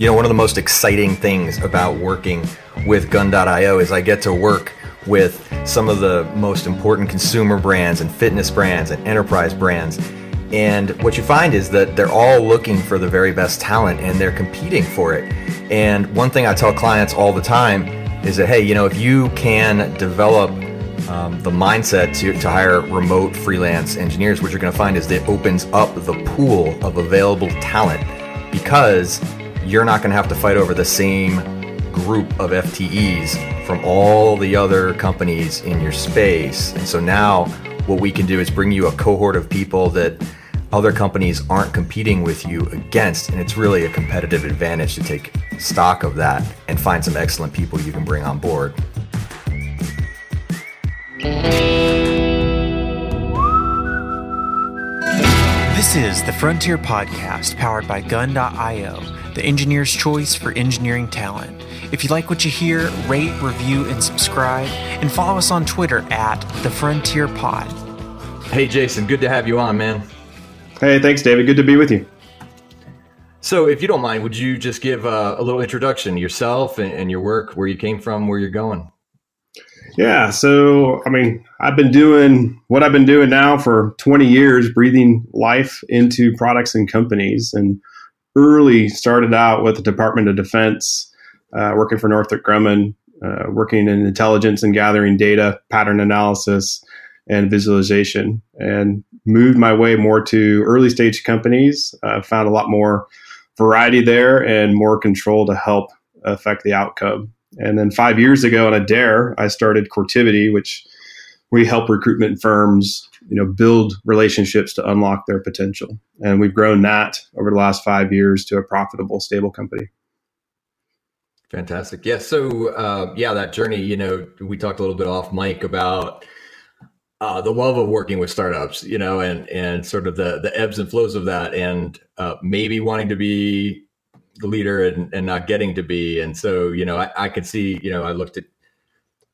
You know, one of the most exciting things about working with Gun.io is I get to work with some of the most important consumer brands and fitness brands and enterprise brands. And what you find is that they're all looking for the very best talent and they're competing for it. And one thing I tell clients all the time is that, hey, you know, if you can develop um, the mindset to, to hire remote freelance engineers, what you're going to find is that it opens up the pool of available talent because you're not going to have to fight over the same group of FTEs from all the other companies in your space. And so now what we can do is bring you a cohort of people that other companies aren't competing with you against. And it's really a competitive advantage to take stock of that and find some excellent people you can bring on board. This is the Frontier Podcast powered by Gun.io, the engineer's choice for engineering talent. If you like what you hear, rate, review, and subscribe, and follow us on Twitter at the Frontier Pod. Hey, Jason, good to have you on, man. Hey, thanks, David. Good to be with you. So, if you don't mind, would you just give uh, a little introduction yourself and, and your work, where you came from, where you're going? Yeah. So, I mean, I've been doing what I've been doing now for 20 years, breathing life into products and companies. And early started out with the Department of Defense, uh, working for Northrop Grumman, uh, working in intelligence and gathering data, pattern analysis, and visualization, and moved my way more to early stage companies. Uh, found a lot more variety there and more control to help affect the outcome. And then five years ago on Adair, I started Coretivity, which we help recruitment firms, you know, build relationships to unlock their potential. And we've grown that over the last five years to a profitable, stable company. Fantastic. Yeah. So, uh, yeah, that journey, you know, we talked a little bit off mic about uh, the love of working with startups, you know, and and sort of the the ebbs and flows of that, and uh, maybe wanting to be the leader and, and not getting to be. And so, you know, I, I could see, you know, I looked at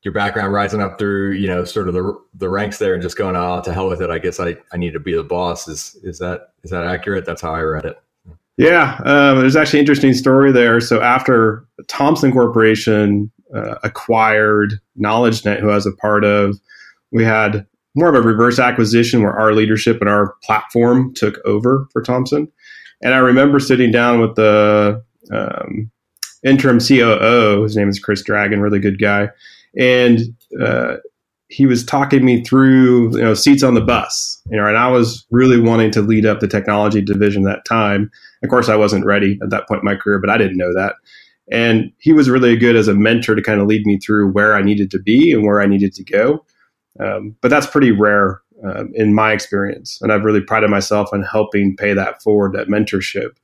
your background rising up through, you know, sort of the the ranks there and just going, oh, to hell with it. I guess I, I need to be the boss. Is is that is that accurate? That's how I read it. Yeah, um, there's actually an interesting story there. So after Thomson Corporation uh, acquired KnowledgeNet, who I was a part of, we had more of a reverse acquisition where our leadership and our platform took over for Thomson. And I remember sitting down with the um, interim COO. His name is Chris Dragon, really good guy, and uh, he was talking me through you know seats on the bus. You know, and I was really wanting to lead up the technology division that time. Of course, I wasn't ready at that point in my career, but I didn't know that. And he was really good as a mentor to kind of lead me through where I needed to be and where I needed to go. Um, but that's pretty rare um, in my experience. And I've really prided myself on helping pay that forward, that mentorship.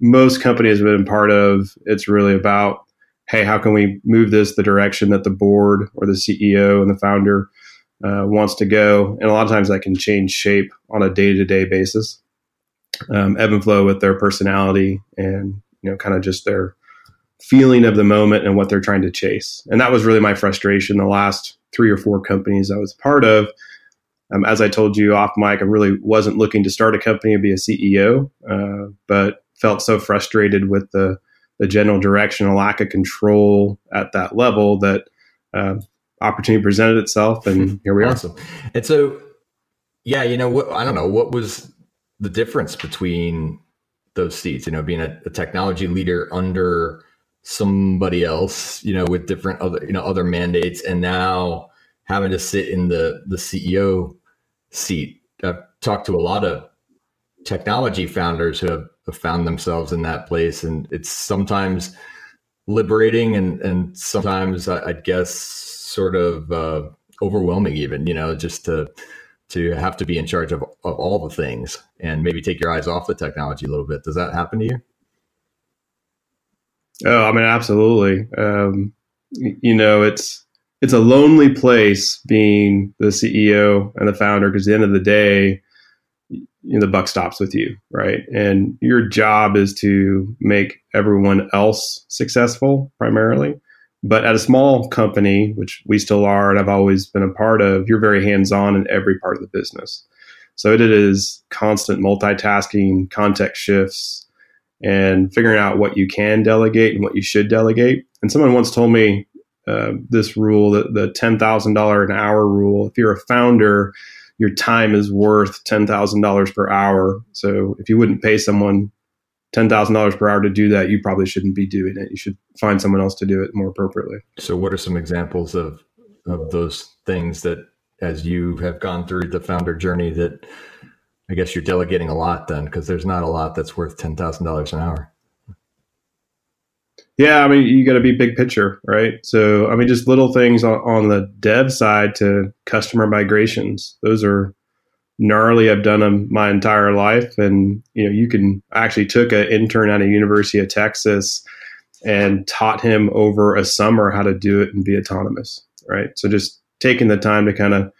Most companies have been part of, it's really about, hey, how can we move this the direction that the board or the CEO and the founder uh, wants to go? And a lot of times that can change shape on a day to day basis, um, ebb and flow with their personality and, you know, kind of just their feeling of the moment and what they're trying to chase. And that was really my frustration the last three or four companies I was part of um, as I told you off mic, I really wasn't looking to start a company and be a CEO, uh, but felt so frustrated with the, the general direction, a lack of control at that level that uh, opportunity presented itself, and here we awesome. are. And so, yeah, you know, what, I don't know what was the difference between those seats. You know, being a, a technology leader under somebody else, you know, with different other you know other mandates, and now having to sit in the the CEO seat. I've talked to a lot of technology founders who have, have found themselves in that place, and it's sometimes liberating and and sometimes I, I guess sort of uh, overwhelming, even you know, just to to have to be in charge of, of all the things and maybe take your eyes off the technology a little bit. Does that happen to you? Oh, I mean, absolutely. Um, you know, it's it's a lonely place being the CEO and the founder because at the end of the day, you know, the buck stops with you, right? And your job is to make everyone else successful primarily. But at a small company, which we still are, and I've always been a part of, you're very hands on in every part of the business. So it is constant multitasking, context shifts, and figuring out what you can delegate and what you should delegate. And someone once told me uh, this rule, the, the $10,000 an hour rule. If you're a founder, your time is worth $10,000 per hour. So if you wouldn't pay someone $10,000 per hour to do that, you probably shouldn't be doing it. You should find someone else to do it more appropriately. So, what are some examples of, of those things that, as you have gone through the founder journey, that I guess you're delegating a lot then, because there's not a lot that's worth $10,000 an hour? Yeah, I mean, you got to be big picture, right? So, I mean, just little things on, on the dev side to customer migrations. Those are gnarly. I've done them my entire life, and you know, you can I actually took an intern at a University of Texas and taught him over a summer how to do it and be autonomous. Right. So just taking the time to kind of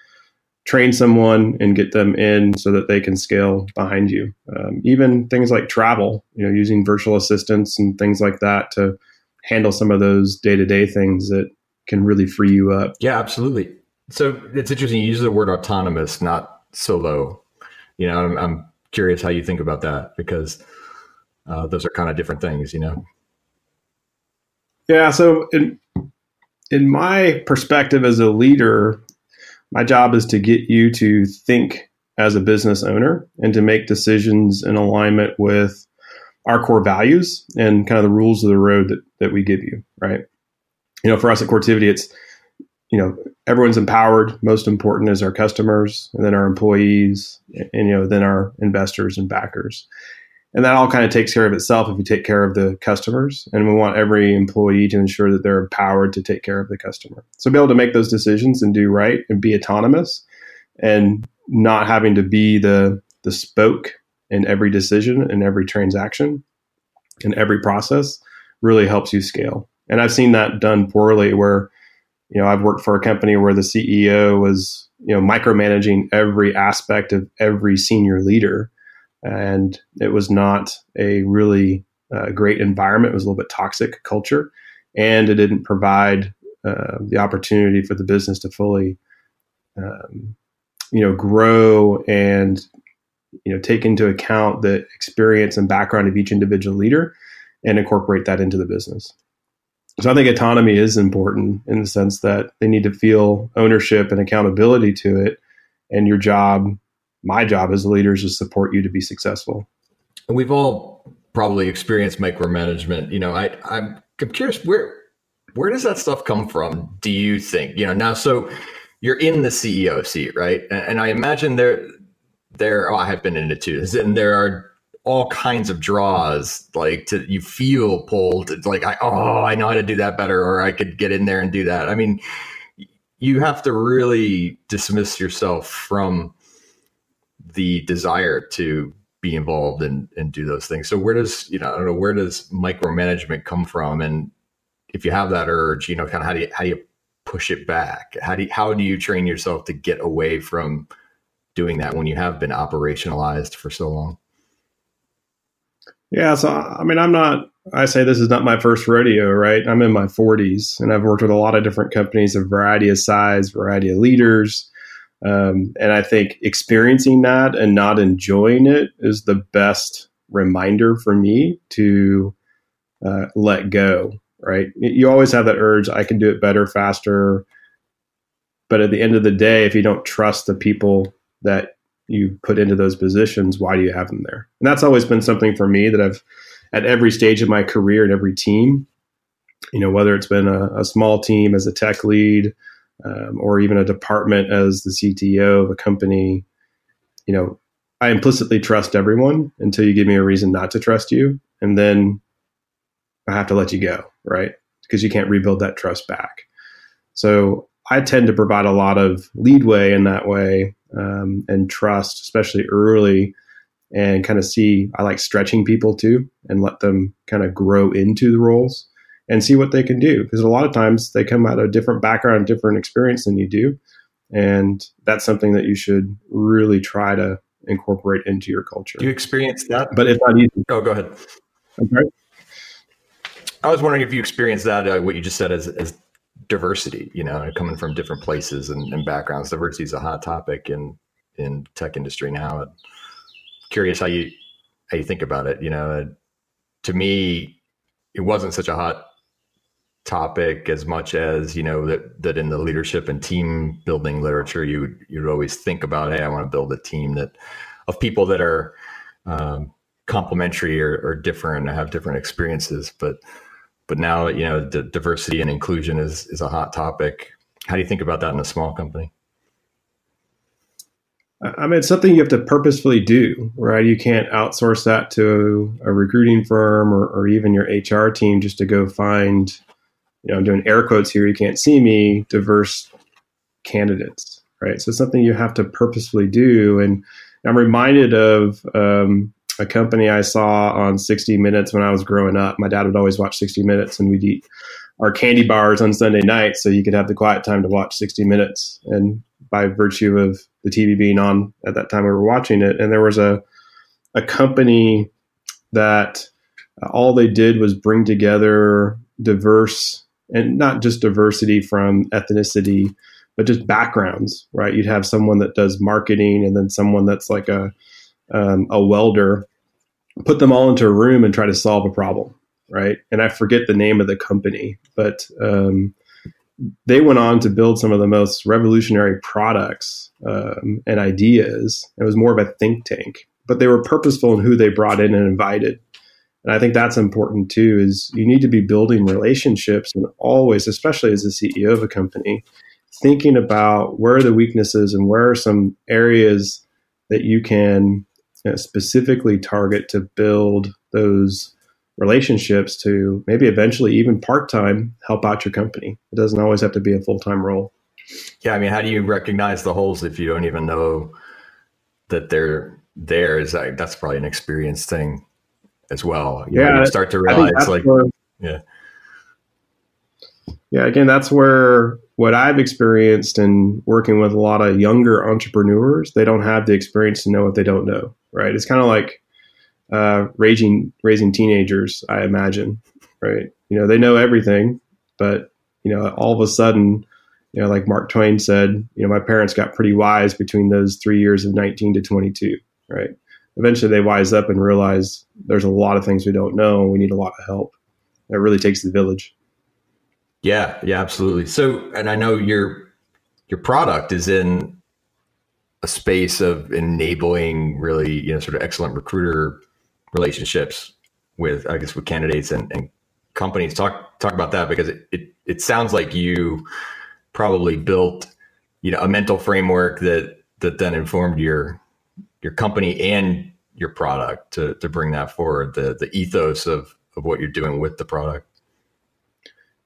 train someone and get them in so that they can scale behind you. Um, even things like travel, you know, using virtual assistants and things like that to handle some of those day to day things that can really free you up. Yeah, absolutely. So it's interesting. You use the word autonomous, not solo. You know, I'm, I'm curious how you think about that because uh, those are kind of different things, you know. Yeah. So in in my perspective as a leader, my job is to get you to think as a business owner and to make decisions in alignment with our core values and kind of the rules of the road that, that we give you, right? You know, for us at Coretivity, it's you know everyone's empowered most important is our customers and then our employees and you know then our investors and backers and that all kind of takes care of itself if you take care of the customers. And we want every employee to ensure that they're empowered to take care of the customer. So be able to make those decisions and do right and be autonomous and not having to be the the spoke in every decision in every transaction in every process really helps you scale. And i've seen that done poorly where you know, I've worked for a company where the CEO was, you know, micromanaging every aspect of every senior leader. And it was not a really uh, great environment. It was a little bit toxic culture. And it didn't provide uh, the opportunity for the business to fully, um, you know, grow and, you know, take into account the experience and background of each individual leader and incorporate that into the business. So I think autonomy is important in the sense that they need to feel ownership and accountability to it. And your job, my job as a leader, is to support you to be successful. We've all probably experienced micromanagement. You know, I, I'm, curious where where does that stuff come from? Do you think? You know, now so you're in the CEO seat, right? And, and I imagine there there. Oh, I have been in it too. And there are all kinds of draws like to you feel pulled like I, oh i know how to do that better or i could get in there and do that i mean you have to really dismiss yourself from the desire to be involved and, and do those things so where does you know i don't know where does micromanagement come from and if you have that urge you know kind of how do you how do you push it back how do you, how do you train yourself to get away from doing that when you have been operationalized for so long yeah, so I mean, I'm not. I say this is not my first rodeo, right? I'm in my 40s, and I've worked with a lot of different companies, a variety of size, variety of leaders, um, and I think experiencing that and not enjoying it is the best reminder for me to uh, let go. Right? You always have that urge. I can do it better, faster. But at the end of the day, if you don't trust the people that you put into those positions, why do you have them there? And that's always been something for me that I've at every stage of my career and every team, you know, whether it's been a, a small team as a tech lead um, or even a department as the CTO of a company, you know, I implicitly trust everyone until you give me a reason not to trust you. And then I have to let you go, right? Because you can't rebuild that trust back. So I tend to provide a lot of leadway in that way um, and trust, especially early, and kind of see. I like stretching people too and let them kind of grow into the roles and see what they can do because a lot of times they come out of a different background, different experience than you do, and that's something that you should really try to incorporate into your culture. Do you experience that? But it's not easy. Oh, go ahead. Okay. I was wondering if you experienced that, uh, what you just said, as, as diversity, you know, coming from different places and, and, backgrounds. Diversity is a hot topic in in tech industry now. curious how you how you think about it. You know, to me, it wasn't such a hot topic as much as you know that that in the leadership and team building literature you you'd always think about hey I want to build a team that of people that are um, complementary or, or different and have different experiences. But but now you know the diversity and inclusion is is a hot topic. How do you think about that in a small company? I mean, it's something you have to purposefully do, right? You can't outsource that to a recruiting firm or, or even your HR team just to go find you know, I'm doing air quotes here, you can't see me, diverse candidates, right? So it's something you have to purposefully do. And I'm reminded of um, a company I saw on 60 Minutes when I was growing up. My dad would always watch 60 Minutes, and we'd eat our candy bars on Sunday night so you could have the quiet time to watch 60 Minutes. And by virtue of the TV being on at that time, we were watching it. And there was a, a company that all they did was bring together diverse and not just diversity from ethnicity, but just backgrounds, right? You'd have someone that does marketing and then someone that's like a um, a welder. Put them all into a room and try to solve a problem, right? And I forget the name of the company, but um, they went on to build some of the most revolutionary products um, and ideas. It was more of a think tank, but they were purposeful in who they brought in and invited and I think that's important too. Is you need to be building relationships and always, especially as the CEO of a company, thinking about where are the weaknesses and where are some areas that you can you know, specifically target to build those relationships to maybe eventually even part time help out your company. It doesn't always have to be a full time role. Yeah, I mean, how do you recognize the holes if you don't even know that they're there? Is that, that's probably an experience thing as well. You yeah, know, you start to realize like where, yeah. Yeah, again, that's where what I've experienced in working with a lot of younger entrepreneurs, they don't have the experience to know what they don't know, right? It's kind of like uh, raising raising teenagers, I imagine, right? You know, they know everything, but you know, all of a sudden, you know, like Mark Twain said, you know, my parents got pretty wise between those three years of 19 to 22, right? Eventually they wise up and realize there's a lot of things we don't know. We need a lot of help. It really takes the village. Yeah, yeah, absolutely. So, and I know your your product is in a space of enabling really, you know, sort of excellent recruiter relationships with, I guess, with candidates and, and companies. Talk talk about that because it, it it sounds like you probably built, you know, a mental framework that that then informed your your company and your product to, to bring that forward, the, the ethos of, of what you're doing with the product.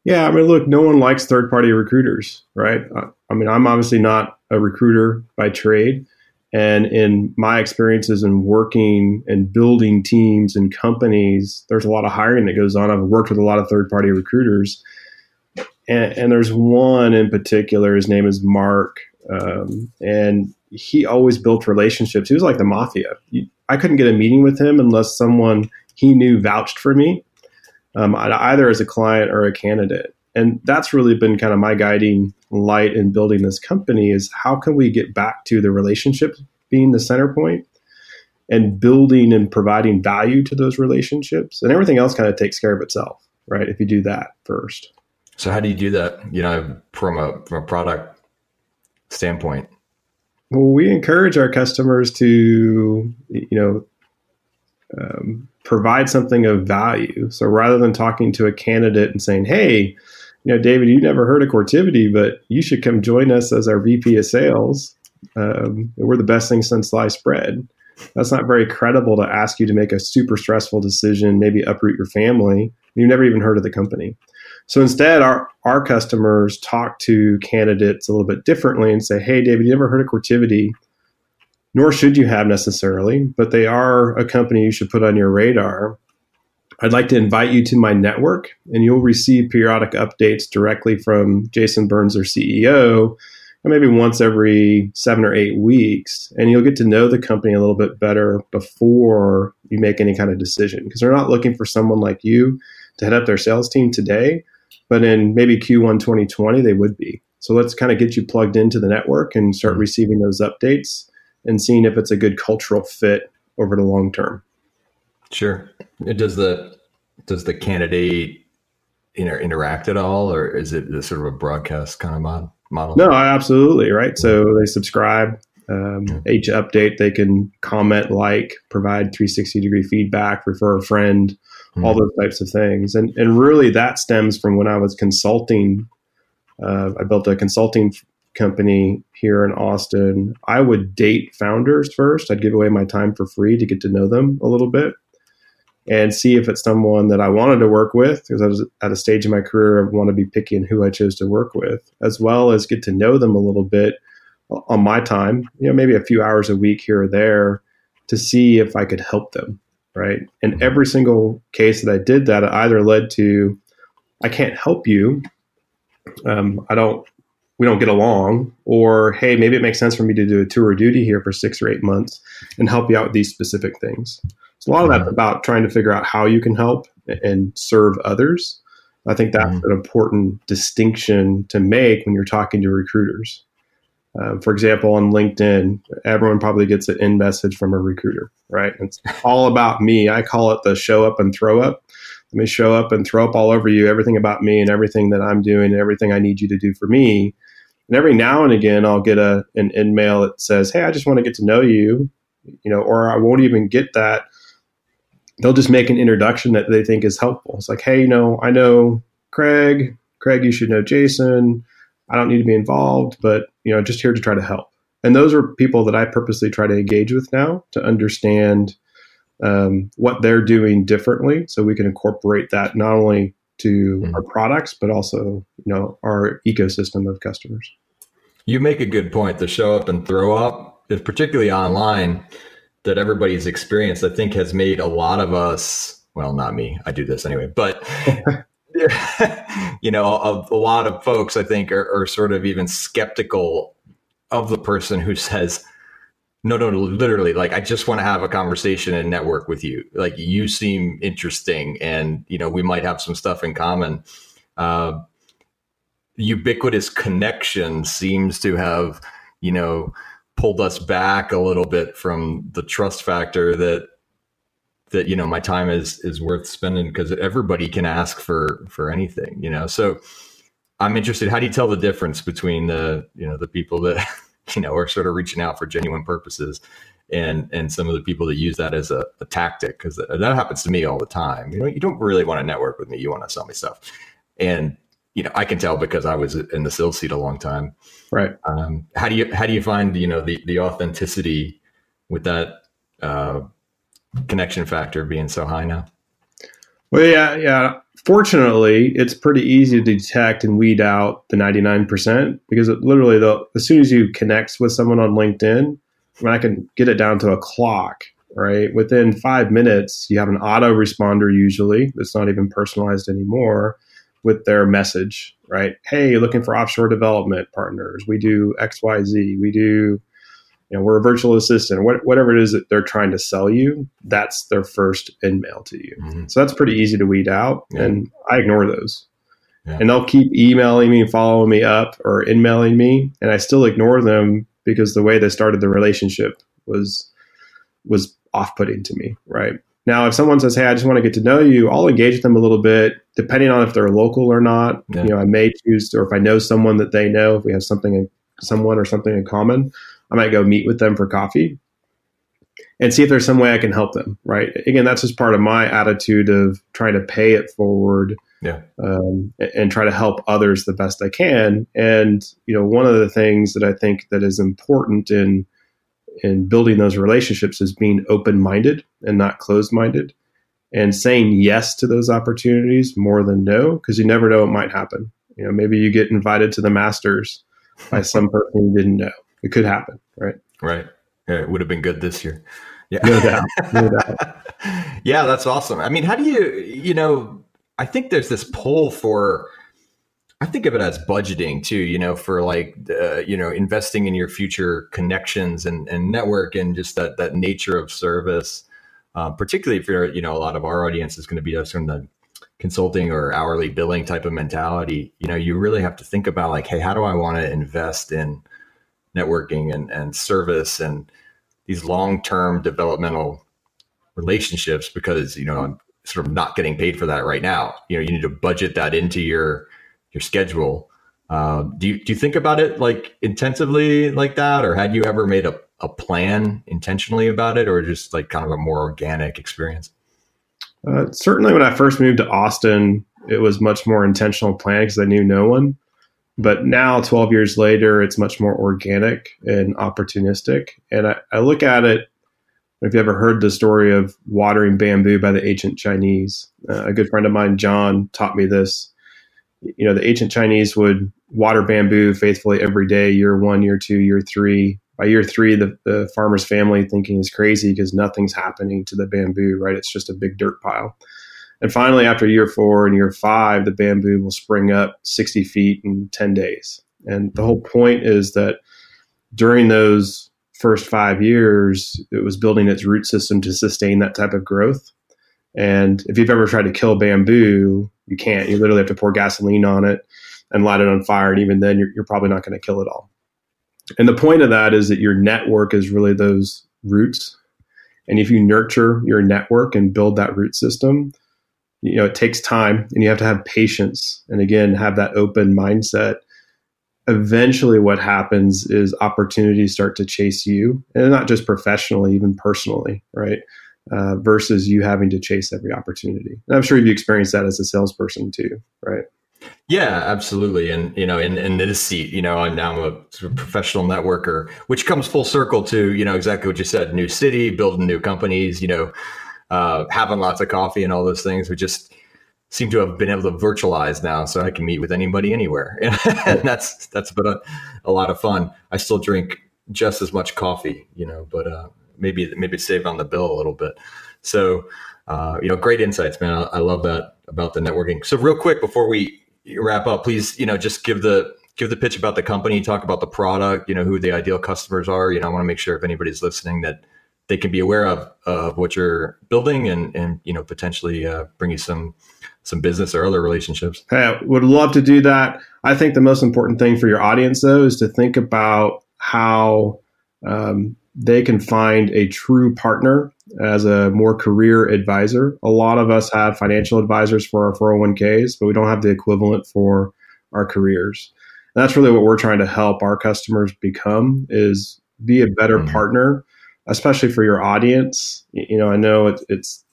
Yeah, I mean, look, no one likes third party recruiters, right? Uh, I mean, I'm obviously not a recruiter by trade. And in my experiences in working and building teams and companies, there's a lot of hiring that goes on. I've worked with a lot of third party recruiters. And, and, there's one in particular, his name is Mark. Um, and he always built relationships. He was like the mafia. I couldn't get a meeting with him unless someone he knew vouched for me, um, either as a client or a candidate. And that's really been kind of my guiding light in building this company is how can we get back to the relationship being the center point and building and providing value to those relationships and everything else kind of takes care of itself, right? If you do that first. So how do you do that, you know, from a from a product standpoint? Well, we encourage our customers to, you know, um, provide something of value. So rather than talking to a candidate and saying, "Hey, you know, David, you never heard of Coretivity, but you should come join us as our VP of Sales. Um, we're the best thing since sliced bread." That's not very credible to ask you to make a super stressful decision, maybe uproot your family. You've never even heard of the company. So instead, our, our customers talk to candidates a little bit differently and say, hey, David, you never heard of Coretivity? Nor should you have necessarily, but they are a company you should put on your radar. I'd like to invite you to my network, and you'll receive periodic updates directly from Jason Burns, their CEO, maybe once every seven or eight weeks. And you'll get to know the company a little bit better before you make any kind of decision because they're not looking for someone like you to head up their sales team today but in maybe Q1 2020, they would be. So let's kind of get you plugged into the network and start mm-hmm. receiving those updates and seeing if it's a good cultural fit over the long term. Sure. Does the does the candidate inter- interact at all, or is it sort of a broadcast kind of mod- model? No, absolutely right. So they subscribe. Um, Each update, they can comment, like, provide 360 degree feedback, refer a friend, Hmm. all those types of things. And and really, that stems from when I was consulting. Uh, I built a consulting company here in Austin. I would date founders first. I'd give away my time for free to get to know them a little bit and see if it's someone that I wanted to work with because I was at a stage in my career I want to be picky in who I chose to work with, as well as get to know them a little bit on my time, you know, maybe a few hours a week here or there to see if I could help them. Right. And every single case that I did that either led to, I can't help you. Um, I don't, we don't get along, or hey, maybe it makes sense for me to do a tour of duty here for six or eight months and help you out with these specific things. So a lot of that's about trying to figure out how you can help and serve others. I think that's Mhm. an important distinction to make when you're talking to recruiters. Um, for example, on LinkedIn, everyone probably gets an in message from a recruiter, right? It's all about me. I call it the show up and throw up. Let me show up and throw up all over you everything about me and everything that I'm doing and everything I need you to do for me. And every now and again, I'll get a an in mail that says, "Hey, I just want to get to know you," you know, or I won't even get that. They'll just make an introduction that they think is helpful. It's like, "Hey, you know, I know Craig. Craig, you should know Jason. I don't need to be involved, but you know, just here to try to help." And those are people that I purposely try to engage with now to understand um, what they're doing differently, so we can incorporate that not only to Mhm. our products but also, you know, our ecosystem of customers. You make a good point. The show up and throw up, is particularly online, that everybody's experienced, I think, has made a lot of us. Well, not me. I do this anyway, but you know, a, a lot of folks, I think, are, are sort of even skeptical of the person who says, "No, no, literally, like I just want to have a conversation and network with you. Like you seem interesting, and you know, we might have some stuff in common." Uh, ubiquitous connection seems to have, you know, pulled us back a little bit from the trust factor that that you know my time is is worth spending because everybody can ask for for anything, you know. So I'm interested. How do you tell the difference between the you know the people that you know are sort of reaching out for genuine purposes and and some of the people that use that as a, a tactic because that, that happens to me all the time. You know, you don't really want to network with me. You want to sell me stuff, and you know I can tell because I was in the sales seat a long time. Right. Um, how do you how do you find you know the the authenticity with that uh, connection factor being so high now? Well, yeah, yeah. Fortunately, it's pretty easy to detect and weed out the 99% because it literally, the, as soon as you connect with someone on LinkedIn, I, mean, I can get it down to a clock, right? Within five minutes, you have an auto responder usually that's not even personalized anymore with their message, right? Hey, looking for offshore development partners. We do XYZ. We do you know, we're a virtual assistant, what, whatever it is that they're trying to sell you, that's their first in mail to you. Mm-hmm. So that's pretty easy to weed out. Yeah. And I ignore those. Yeah. And they'll keep emailing me, following me up, or in mailing me. And I still ignore them because the way they started the relationship was was off putting to me. Right. Now, if someone says, Hey, I just want to get to know you, I'll engage with them a little bit, depending on if they're local or not. Yeah. You know, I may choose to, or if I know someone that they know, if we have something in someone or something in common, I might go meet with them for coffee and see if there's some way I can help them. Right. Again, that's just part of my attitude of trying to pay it forward. Yeah. Um, and, try to help others the best I can. And you know, one of the things that I think that is important in in building those relationships is being open minded and not closed minded, and saying yes to those opportunities more than no, because you never know what might happen. You know, maybe you get invited to the Masters by some person you didn't know. It could happen, right? Right. Yeah, it would have been good this year. Yeah. No doubt. No doubt. yeah, that's awesome. I mean, how do you, you know, I think there's this pull for, I think of it as budgeting too, you know, for like, uh, you know, investing in your future connections and, and network and just that, that nature of service. Uh, particularly if you're, you know, a lot of our audience is going to be us from the consulting or hourly billing type of mentality. You know, you really have to think about like, hey, how do I want to invest in networking and, and service and these long-term developmental relationships because you know I'm sort of not getting paid for that right now. You know, you need to budget that into your your schedule. Uh, do you do you think about it like intensively like that, or had you ever made a, a plan intentionally about it, or just like kind of a more organic experience? Uh, certainly, when I first moved to Austin, it was much more intentional plan because I knew no one. But now, 12 years later, it's much more organic and opportunistic. And I, I look at it if you ever heard the story of watering bamboo by the ancient Chinese, uh, a good friend of mine, John, taught me this. You know, the ancient Chinese would water bamboo faithfully every day, year one, year two, year three. By year three, the, the farmer's family thinking is crazy because nothing's happening to the bamboo, right? It's just a big dirt pile. And finally, after year four and year five, the bamboo will spring up 60 feet in 10 days. And the whole point is that during those first five years, it was building its root system to sustain that type of growth. And if you've ever tried to kill bamboo, you can't. You literally have to pour gasoline on it and light it on fire. And even then, you're, you're probably not going to kill it all. And the point of that is that your network is really those roots. And if you nurture your network and build that root system, you know, it takes time and you have to have patience and again, have that open mindset. Eventually what happens is opportunities start to chase you and not just professionally even personally right uh, versus you having to chase every opportunity. And i'm sure you've experienced that as a salesperson too right? Yeah absolutely. And you know in, in this seat you know i'm now a sort of professional networker which comes full circle to you know exactly what you said new city building new companies you know uh, having lots of coffee and all those things we just seem to have been able to virtualize now, so I can meet with anybody anywhere, and that's that's been a, a lot of fun. I still drink just as much coffee, you know, but uh, maybe maybe save on the bill a little bit. So, uh, you know, great insights, man. I, I, love that about the networking. So, real quick before we wrap up, please, you know, just give the give the pitch about the company, talk about the product, you know, who the ideal customers are. You know, I want to make sure if anybody's listening that they can be aware of of what you're building and and you know potentially uh, bring you some some business or other relationships. Hey, would love to do that. I think the most important thing for your audience, though, is to think about how um, they can find a true partner as a more career advisor. A lot of us have financial advisors for our 401ks, but we don't have the equivalent for our careers. And that's really what we're trying to help our customers become is be a better mm-hmm. partner, especially for your audience. You know, I know it, it's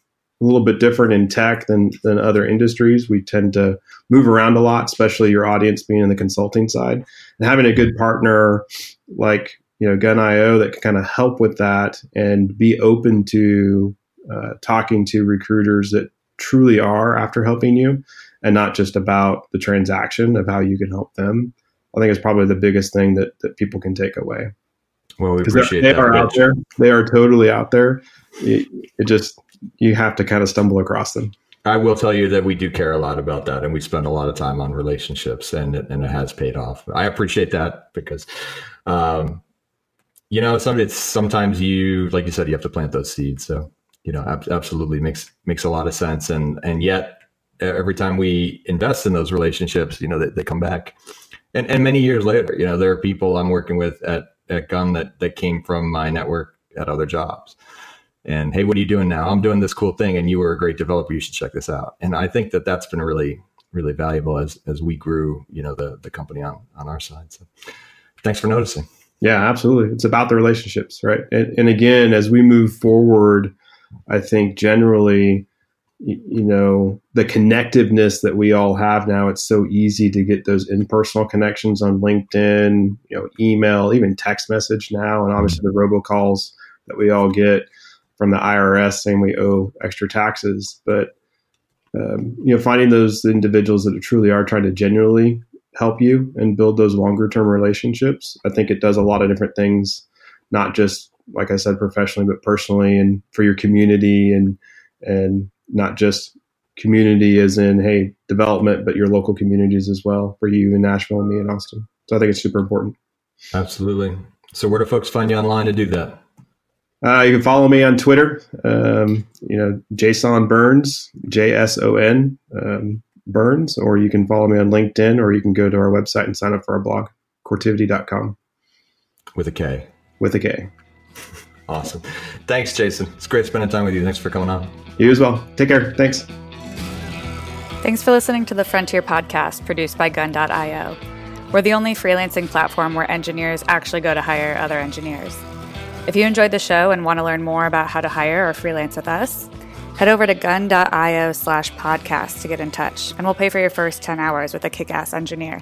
a little bit different in tech than than other industries. We tend to move around a lot, especially your audience being in the consulting side, and having a good partner like you know Gun.io that can kind of help with that and be open to uh, talking to recruiters that truly are after helping you, and not just about the transaction of how you can help them. I think is probably the biggest thing that that people can take away. Well, we appreciate they that. are out there. They are totally out there. It, it just you have to kind of stumble across them. I will tell you that we do care a lot about that, and we spend a lot of time on relationships, and it, and it has paid off. I appreciate that because, um, you know, some it's sometimes you, like you said, you have to plant those seeds. So, you know, ab- absolutely makes makes a lot of sense, and and yet every time we invest in those relationships, you know, they, they come back, and and many years later, you know, there are people I'm working with at at Gun that that came from my network at other jobs and hey, what are you doing now? I'm doing this cool thing, and you were a great developer. You should check this out. And I think that that's been really, really valuable as as we grew, you know, the the company on on our side. So, thanks for noticing. Yeah, absolutely. It's about the relationships, right? And, and again, as we move forward, I think generally, you know, the connectiveness that we all have now, it's so easy to get those impersonal connections on LinkedIn, you know, email, even text message now, and obviously the robocalls that we all get from the IRS saying we owe extra taxes. But um, you know, finding those individuals that truly are trying to genuinely help you and build those longer term relationships, I think it does a lot of different things, not just like I said professionally, but personally, and for your community, and and not just community as in hey development, but your local communities as well for you in Nashville and me in Austin. So I think it's super important. Absolutely. So where do folks find you online to do that? Uh, you can follow me on Twitter. Um, you know, Jason Burns, J S O N um, Burns, or you can follow me on LinkedIn, or you can go to our website and sign up for our blog, coretivity.com. With a K. With a K. Awesome. Thanks, Jason. It's great spending time with you. Thanks for coming on. You as well. Take care. Thanks. Thanks for listening to the Frontier podcast produced by Gun.io. We're the only freelancing platform where engineers actually go to hire other engineers. If you enjoyed the show and want to learn more about how to hire or freelance with us, head over to gun.io slash podcast to get in touch, and we'll pay for your first 10 hours with a kick ass engineer.